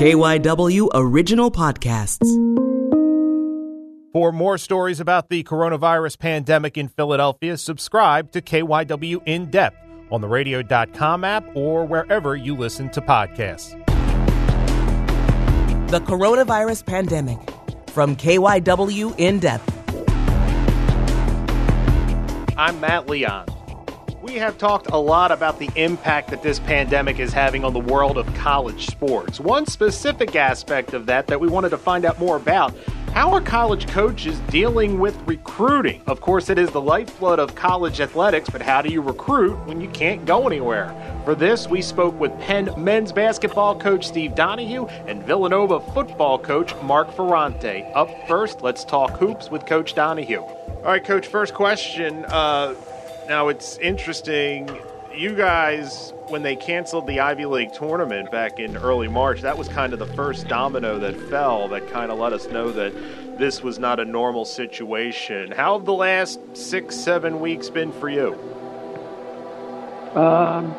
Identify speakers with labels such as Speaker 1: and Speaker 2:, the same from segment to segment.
Speaker 1: KYW Original Podcasts.
Speaker 2: For more stories about the coronavirus pandemic in Philadelphia, subscribe to KYW In Depth on the radio.com app or wherever you listen to podcasts.
Speaker 1: The coronavirus pandemic from KYW In Depth.
Speaker 2: I'm Matt Leon. We have talked a lot about the impact that this pandemic is having on the world of college sports. One specific aspect of that that we wanted to find out more about how are college coaches dealing with recruiting? Of course, it is the lifeblood of college athletics, but how do you recruit when you can't go anywhere? For this, we spoke with Penn men's basketball coach Steve Donahue and Villanova football coach Mark Ferrante. Up first, let's talk hoops with Coach Donahue. All right, Coach, first question. Uh, now, it's interesting. You guys, when they canceled the Ivy League tournament back in early March, that was kind of the first domino that fell that kind of let us know that this was not a normal situation. How have the last six, seven weeks been for you?
Speaker 3: Um,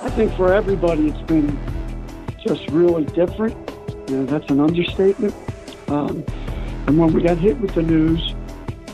Speaker 3: I think for everybody, it's been just really different. You know, that's an understatement. Um, and when we got hit with the news,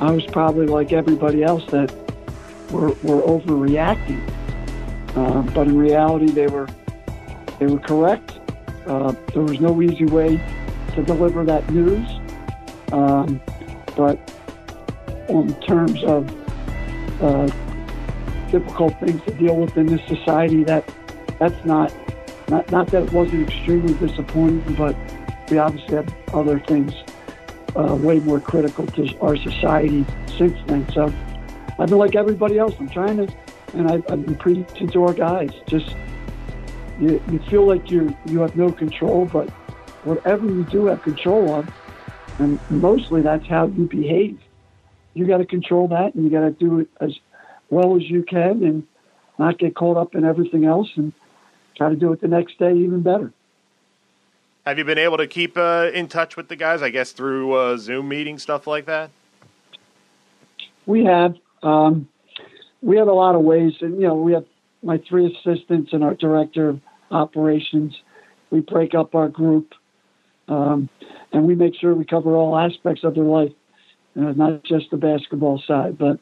Speaker 3: I was probably like everybody else that were, were overreacting. Uh, but in reality, they were they were correct. Uh, there was no easy way to deliver that news. Um, but in terms of uh, difficult things to deal with in this society, that that's not not not that it wasn't extremely disappointing, but we obviously have other things uh, way more critical to our society since then. So I've been like everybody else. I'm trying to, and I've, I've been preaching to our guys. Just you, you feel like you you have no control, but whatever you do have control of, and mostly that's how you behave. You got to control that, and you got to do it as well as you can, and not get caught up in everything else, and try to do it the next day even better.
Speaker 2: Have you been able to keep uh, in touch with the guys? I guess through uh, Zoom meetings, stuff like that.
Speaker 3: We have. Um, we have a lot of ways, and you know, we have my three assistants and our director of operations. We break up our group, um, and we make sure we cover all aspects of their life, uh, not just the basketball side, but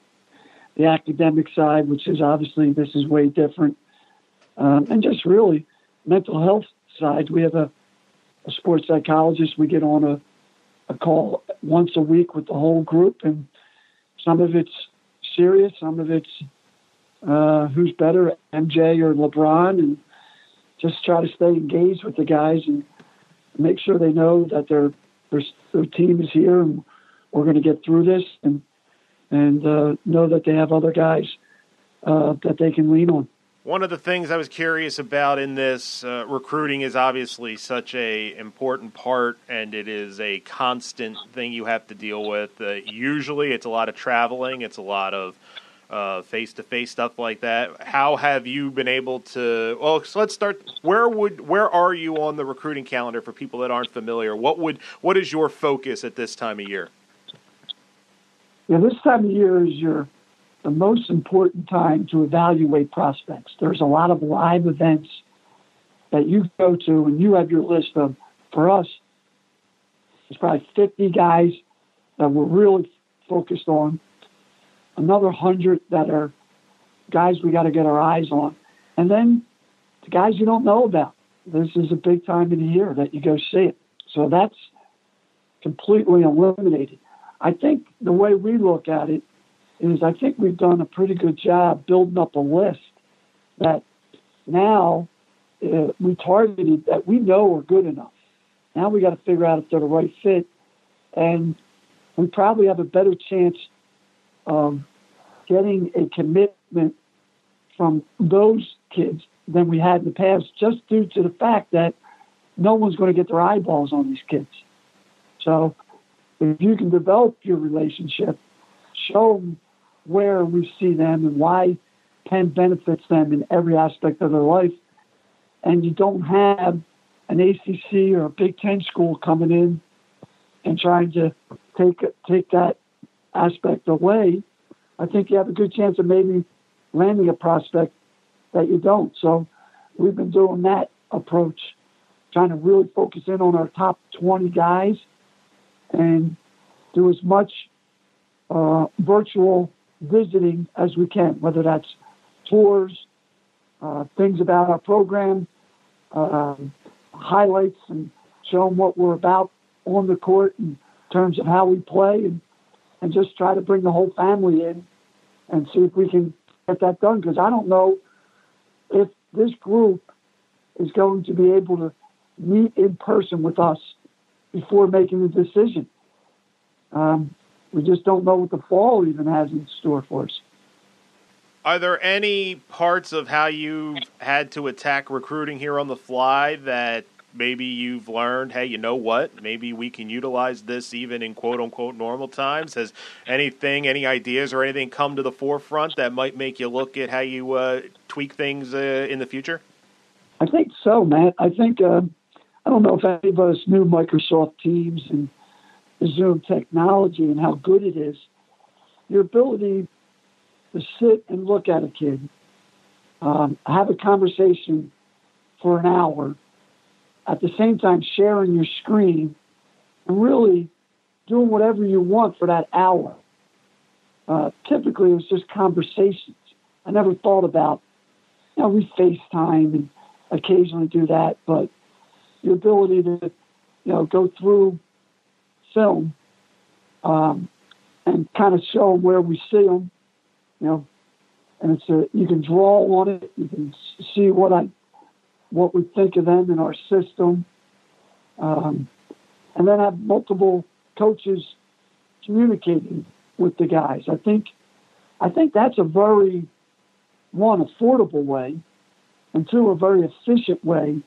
Speaker 3: the academic side, which is obviously this is way different, um, and just really mental health side. We have a, a sports psychologist. We get on a, a call once a week with the whole group, and some of it's serious. Some of it's uh, who's better, MJ or LeBron, and just try to stay engaged with the guys and make sure they know that their their, their team is here and we're going to get through this, and and uh, know that they have other guys uh, that they can lean on.
Speaker 2: One of the things I was curious about in this uh, recruiting is obviously such a important part, and it is a constant thing you have to deal with. Uh, usually, it's a lot of traveling, it's a lot of face to face stuff like that. How have you been able to? Well, so let's start. Where would where are you on the recruiting calendar for people that aren't familiar? What would what is your focus at this time of year?
Speaker 3: Yeah, this time of year is your the most important time to evaluate prospects. There's a lot of live events that you go to, and you have your list of, for us, there's probably 50 guys that we're really focused on, another 100 that are guys we got to get our eyes on, and then the guys you don't know about. This is a big time of the year that you go see it. So that's completely eliminated. I think the way we look at it is I think we've done a pretty good job building up a list that now uh, we targeted that we know are good enough. Now we got to figure out if they're the right fit, and we probably have a better chance of getting a commitment from those kids than we had in the past, just due to the fact that no one's going to get their eyeballs on these kids. So if you can develop your relationship, show them where we see them and why Penn benefits them in every aspect of their life. And you don't have an ACC or a Big Ten school coming in and trying to take take that aspect away. I think you have a good chance of maybe landing a prospect that you don't. So we've been doing that approach trying to really focus in on our top 20 guys and do as much uh, virtual visiting as we can, whether that's tours, uh, things about our program, um, highlights, and show them what we're about on the court in terms of how we play, and, and just try to bring the whole family in and see if we can get that done. Because I don't know if this group is going to be able to meet in person with us before making the decision. Um, we just don't know what the fall even has in store for us.
Speaker 2: Are there any parts of how you've had to attack recruiting here on the fly that maybe you've learned, hey, you know what? Maybe we can utilize this even in quote unquote normal times. Has anything, any ideas or anything come to the forefront that might make you look at how you uh, tweak things uh, in the future?
Speaker 3: I think so, Matt. I think, uh, I don't know if any of us knew Microsoft Teams and Zoom technology and how good it is. Your ability to sit and look at a kid, um, have a conversation for an hour, at the same time sharing your screen and really doing whatever you want for that hour. Uh, typically, it was just conversations. I never thought about, you know, we FaceTime and occasionally do that, but the ability to, you know, go through film um, and kind of show them where we see them, you know, and it's a, you can draw on it, you can see what I what we think of them in our system, um, and then have multiple coaches communicating with the guys. I think, I think that's a very one affordable way, and two a very efficient way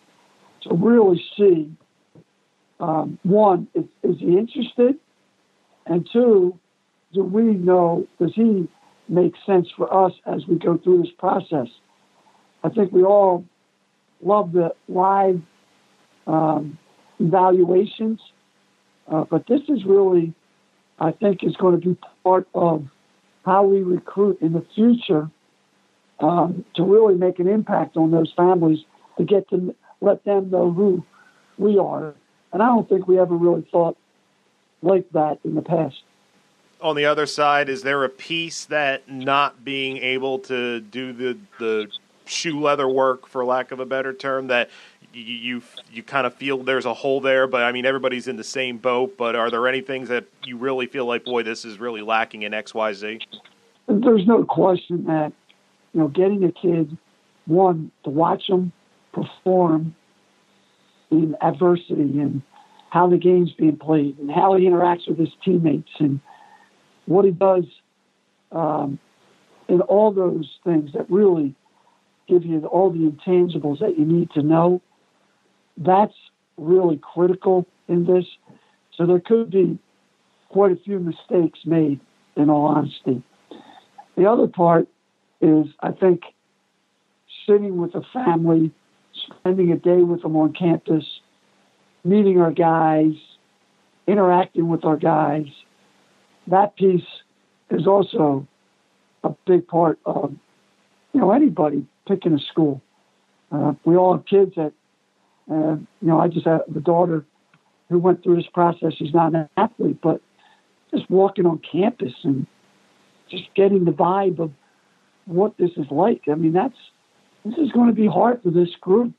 Speaker 3: to really see. Um, one, is, is he interested? And two, do we know, does he make sense for us as we go through this process? I think we all love the live um, evaluations, uh, but this is really, I think, is going to be part of how we recruit in the future um, to really make an impact on those families to get to let them know who we are. And I don't think we ever really thought like that in the past.
Speaker 2: On the other side, is there a piece that not being able to do the the shoe leather work, for lack of a better term, that you, you you kind of feel there's a hole there, but I mean everybody's in the same boat. But are there any things that you really feel like, boy, this is really lacking in X, Y, Z?
Speaker 3: There's no question that you know getting a kid one to watch them perform in adversity and how the game's being played and how he interacts with his teammates and what he does um, and all those things that really give you all the intangibles that you need to know. That's really critical in this. So there could be quite a few mistakes made, in all honesty. The other part is, I think, sitting with a family, spending a day with them on campus, meeting our guys, interacting with our guys. That piece is also a big part of you know anybody picking a school. Uh, we all have kids that, uh, you know, I just have a daughter who went through this process. She's not an athlete, but just walking on campus and just getting the vibe of what this is like. I mean, that's this is going to be hard for this group,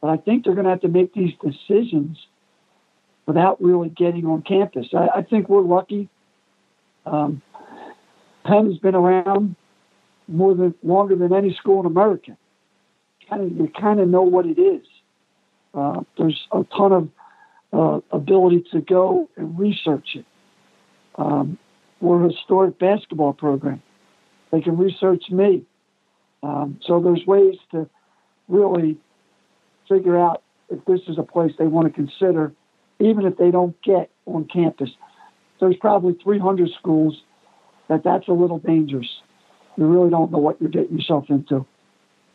Speaker 3: but I think they're going to have to make these decisions without really getting on campus. I, I think we're lucky. Um, Penn's been around more than longer than any school in America. Kind of, you kind of know what it is. Uh, there's a ton of uh, ability to go and research it. Um, we're a historic basketball program. They can research me. Um, so there's ways to really figure out if this is a place they want to consider, even if they don't get on campus. There's probably 300 schools that that's a little dangerous you really don't know what you're getting yourself into.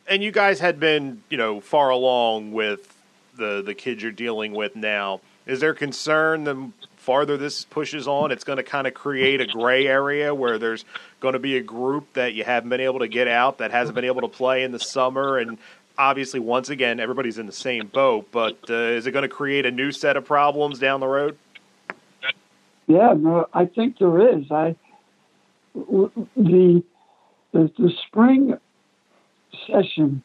Speaker 2: And you guys had been, you know, far along with the the kids you're dealing with now. Is there concern the farther this pushes on, it's going to kind of create a gray area where there's going to be a group that you haven't been able to get out that hasn't been able to play in the summer, and obviously, once again, everybody's in the same boat, but uh, is it going to create a new set of problems down the road?
Speaker 3: Yeah, no, I think there is. I the the, the spring session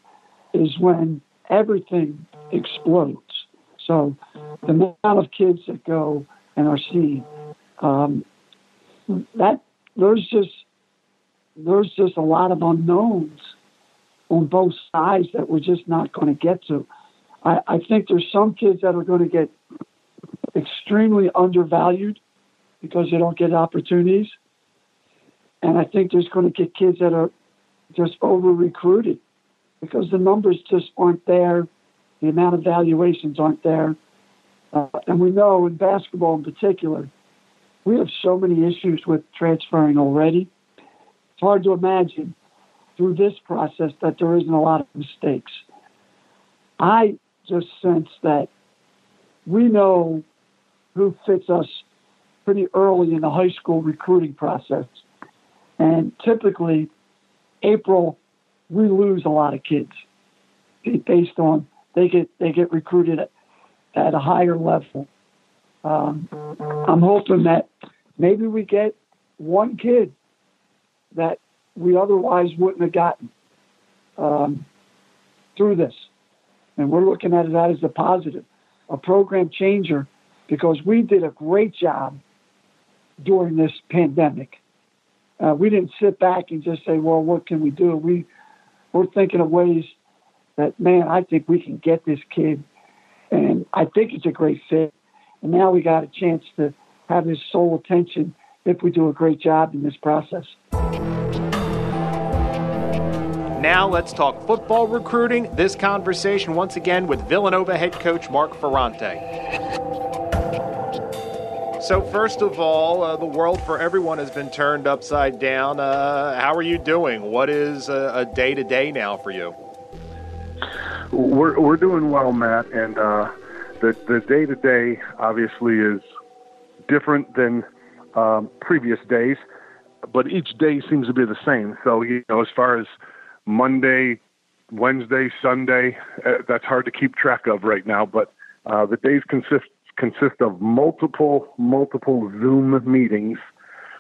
Speaker 3: is when everything explodes. So the amount of kids that go and are seen, um, that there's just there's just a lot of unknowns on both sides that we're just not going to get to. I, I think there's some kids that are going to get extremely undervalued because they don't get opportunities. And I think there's going to get kids that are just over recruited because the numbers just aren't there, the amount of valuations aren't there. Uh, and we know in basketball in particular, we have so many issues with transferring already. It's hard to imagine through this process that there isn't a lot of mistakes. I just sense that we know who fits us pretty early in the high school recruiting process. And typically, April, we lose a lot of kids based on they get they get recruited at, a higher level. Um, I'm hoping that maybe we get one kid that we otherwise wouldn't have gotten um, through this, and we're looking at that as a positive, a program changer, because we did a great job during this pandemic. Uh, we didn't sit back and just say, "Well, what can we do?" We we're thinking of ways that, man, I think we can get this kid, and I think it's a great fit. And now we got a chance to have his sole attention if we do a great job in this process.
Speaker 2: Now let's talk football recruiting. This conversation once again with Villanova head coach Mark Ferrante. So, first of all, uh, the world for everyone has been turned upside down. Uh, how are you doing? What is a day to day now for you?
Speaker 4: We're we're doing well, Matt, and uh, the the day to day obviously is different than um, previous days, but each day seems to be the same. So, you know, as far as Monday, Wednesday, Sunday, uh, that's hard to keep track of right now, but uh, the days consist consist of multiple, multiple Zoom meetings,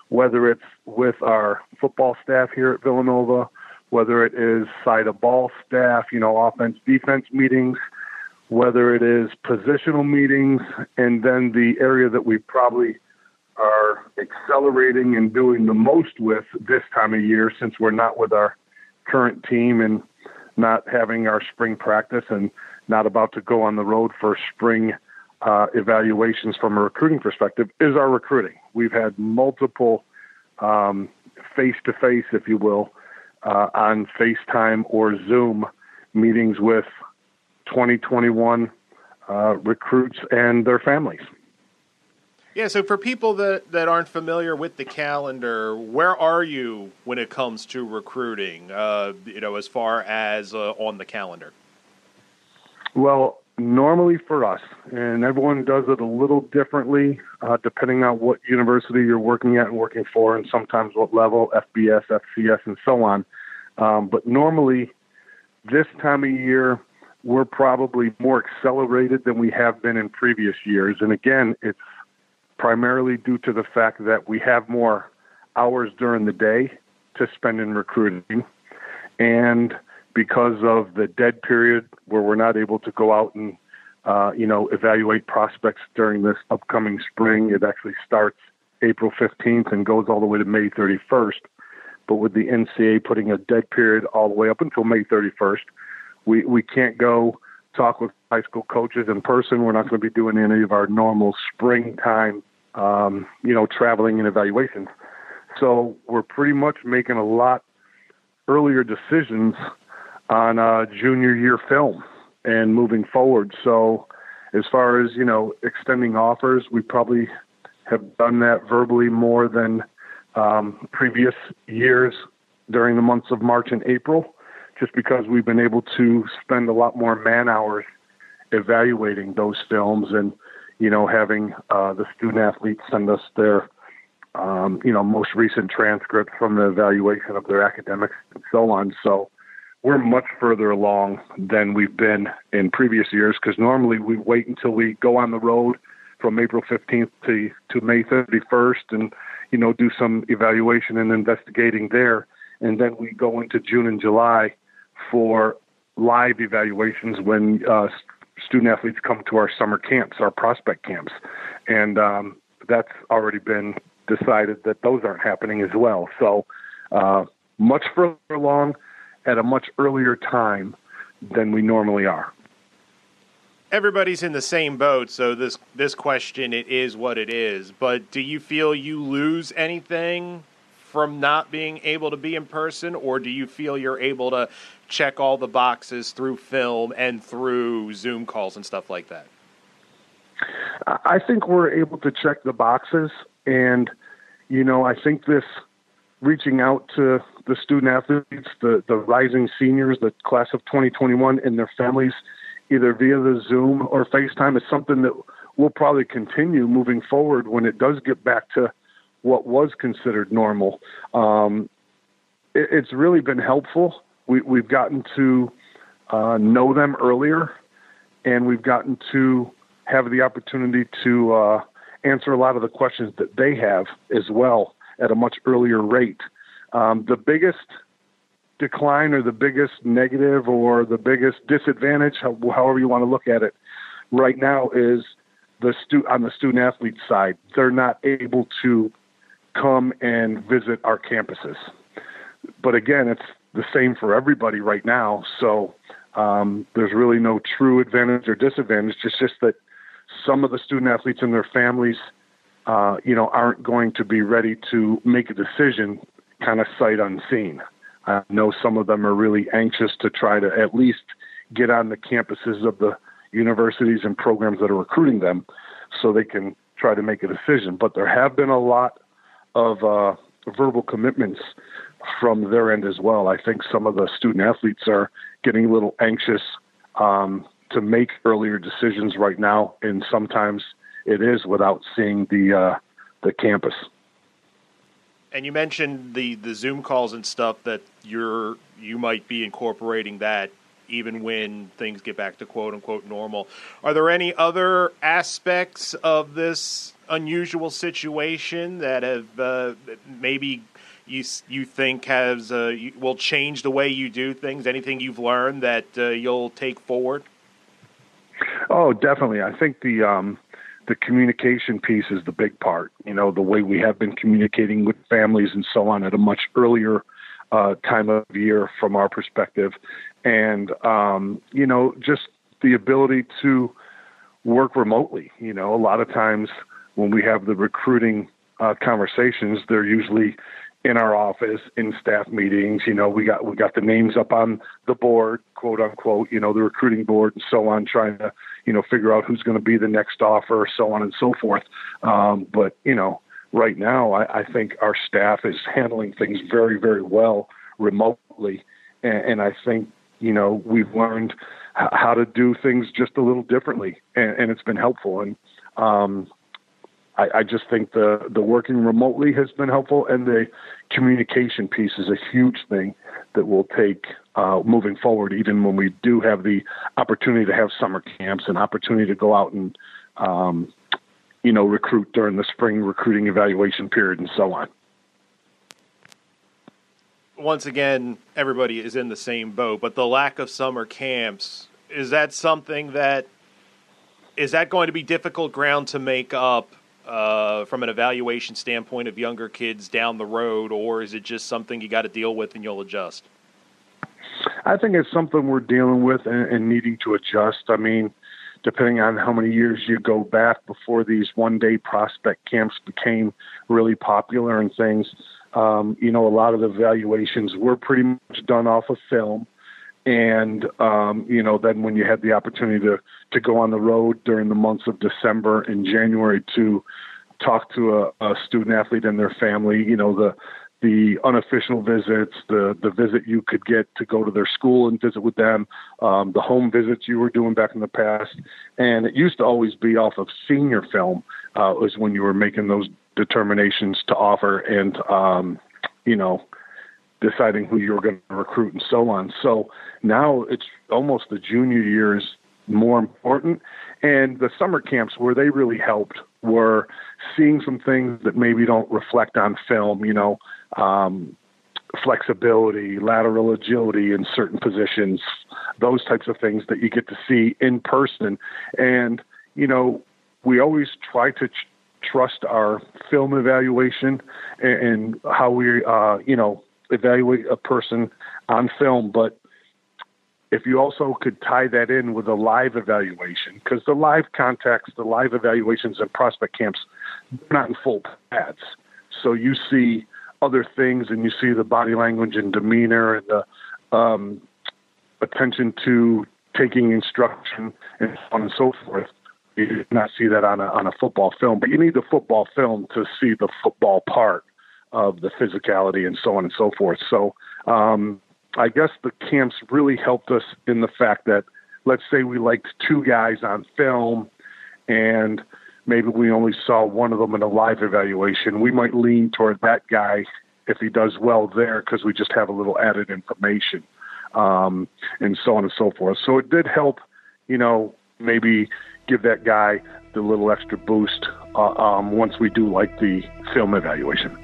Speaker 4: whether it's with our football staff here at Villanova, whether it is side of ball staff, you know, offense, defense meetings, whether it is positional meetings, and then the area that we probably are accelerating and doing the most with this time of year since we're not with our current team and not having our spring practice and not about to go on the road for spring uh, evaluations from a recruiting perspective is our recruiting. We've had multiple face to face, if you will, uh, on FaceTime or Zoom meetings with 2021 uh, recruits and their families.
Speaker 2: Yeah, so for people that, that aren't familiar with the calendar, where are you when it comes to recruiting, uh, you know, as far as uh, on the calendar?
Speaker 4: Well, normally for us, and everyone does it a little differently uh, depending on what university you're working at and working for, and sometimes what level, FBS, FCS, and so on. Um, but normally, this time of year, we're probably more accelerated than we have been in previous years. And again, it's primarily due to the fact that we have more hours during the day to spend in recruiting. And because of the dead period where we're not able to go out and uh, you know evaluate prospects during this upcoming spring. It actually starts April 15th and goes all the way to May 31st. But with the NCAA putting a dead period all the way up until May 31st, we we can't go talk with high school coaches in person. We're not going to be doing any of our normal springtime, um, you know, traveling and evaluations. So we're pretty much making a lot earlier decisions on uh, junior year film and moving forward. So, as far as you know, extending offers, we probably have done that verbally more than um, previous years during the months of March and April, just because we've been able to spend a lot more man hours evaluating those films and you know having uh, the student athletes send us their um, you know most recent transcript from the evaluation of their academics and so on. So we're much further along than we've been in previous years because normally we wait until we go on the road from April 15th to to May 31st and you know do some evaluation and investigating there and then we go into June and July for live evaluations when uh, student athletes come to our summer camps, our prospect camps, and um, that's already been decided that those aren't happening as well. So uh, much further along at a much earlier time than we normally are.
Speaker 2: Everybody's in the same boat, so this this question it is what it is. But do you feel you lose anything from not being able to be in person, or do you feel you're able to check all the boxes through film and through Zoom calls and stuff like that?
Speaker 4: I think we're able to check the boxes, and you know, I think this reaching out to the student athletes, the the rising seniors, the class of 2021, and their families, either via the Zoom or FaceTime, is something that we'll probably continue moving forward when it does get back to what was considered normal. Um, it, it's really been helpful. We, we've gotten to uh, know them earlier, and we've gotten to have the opportunity to uh, answer a lot of the questions that they have as well at a much earlier rate. Um, the biggest decline or the biggest negative or the biggest disadvantage, however you want to look at it, right now is the stu- on the student athlete side. They're not able to come and visit our campuses. But again, it's the same for everybody right now. So um, there's really no true advantage or disadvantage. It's just that some of the student athletes and their families, uh, you know, aren't going to be ready to make a decision kind of sight unseen. I know some of them are really anxious to try to at least get on the campuses of the universities and programs that are recruiting them so they can try to make a decision. But there have been a lot of uh, verbal commitments from their end as well. I think some of the student athletes are getting a little anxious um, to make earlier decisions right now, and sometimes it is without seeing the uh, the campus.
Speaker 2: And you mentioned the the Zoom calls and stuff that you're you might be incorporating that even when things get back to quote unquote normal. Are there any other aspects of this unusual situation that have uh, maybe you you think has uh, will change the way you do things? Anything you've learned that uh, you'll take forward?
Speaker 4: Oh, definitely. I think the um, the communication piece is the big part. You know, the way we have been communicating with families and so on at a much earlier uh, time of year from our perspective, and um, you know, just the ability to work remotely. You know, a lot of times when we have the recruiting uh, conversations, they're usually in our office in staff meetings. You know, we got we got the names up on the board, quote unquote. You know, the recruiting board and so on, trying to you know figure out who's going to be the next offer, so on and so forth. Um, but you know, right now, I, I think our staff is handling things very very well remotely, and, and I think you know we've learned how to do things just a little differently, and, and it's been helpful. And um, I, I just think the the working remotely has been helpful, and the communication piece is a huge thing that will take uh, moving forward. Even when we do have the opportunity to have summer camps and opportunity to go out and um, you know recruit during the spring recruiting evaluation period and so on.
Speaker 2: Once again, everybody is in the same boat, but the lack of summer camps is that something that is that going to be difficult ground to make up uh, from an evaluation standpoint of younger kids down the road, or is it just something you got to deal with and you'll adjust?
Speaker 4: I think it's something we're dealing with and, and needing to adjust. I mean, depending on how many years you go back before these one day prospect camps became really popular and things, um, you know, a lot of the evaluations were pretty much done off of film. And um, you know then when you had the opportunity to to go on the road during the months of December and January to talk to a, a student athlete and their family, you know the the unofficial visits, the the visit you could get to go to their school and visit with them, um, the home visits you were doing back in the past, and it used to always be off of senior film uh, was when you were making those determinations to offer and um, you know deciding who you're going to recruit and so on. So now it's almost the junior years more important. And the summer camps where they really helped were seeing some things that maybe don't reflect on film, you know, um, flexibility, lateral agility in certain positions, those types of things that you get to see in person. And, you know, we always try to ch- trust our film evaluation and, and how we, uh, you know, evaluate a person on film. But if you also could tie that in with a live evaluation, because the live contacts, the live evaluations and prospect camps, not in full pads. So you see other things and you see the body language and demeanor and the um, attention to taking instruction and so on and so forth. You do not see that on a, on a football film, but you need the football film to see the football part of the physicality and so on and so forth. So, um, I guess the camps really helped us in the fact that, let's say we liked two guys on film and maybe we only saw one of them in a live evaluation. We might lean toward that guy if he does well there because we just have a little added information um, and so on and so forth. So it did help, you know, maybe give that guy the little extra boost uh, um, once we do like the film evaluation.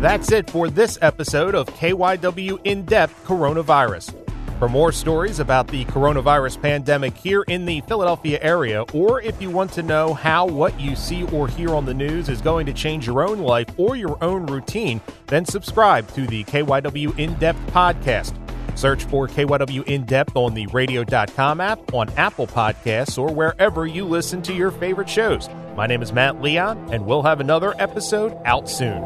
Speaker 2: That's it for this episode of KYW In Depth Coronavirus. For more stories about the coronavirus pandemic here in the Philadelphia area, or if you want to know how what you see or hear on the news is going to change your own life or your own routine, then subscribe to the KYW In Depth podcast. Search for KYW In Depth on the radio.com app, on Apple Podcasts, or wherever you listen to your favorite shows. My name is Matt Leon, and we'll have another episode out soon.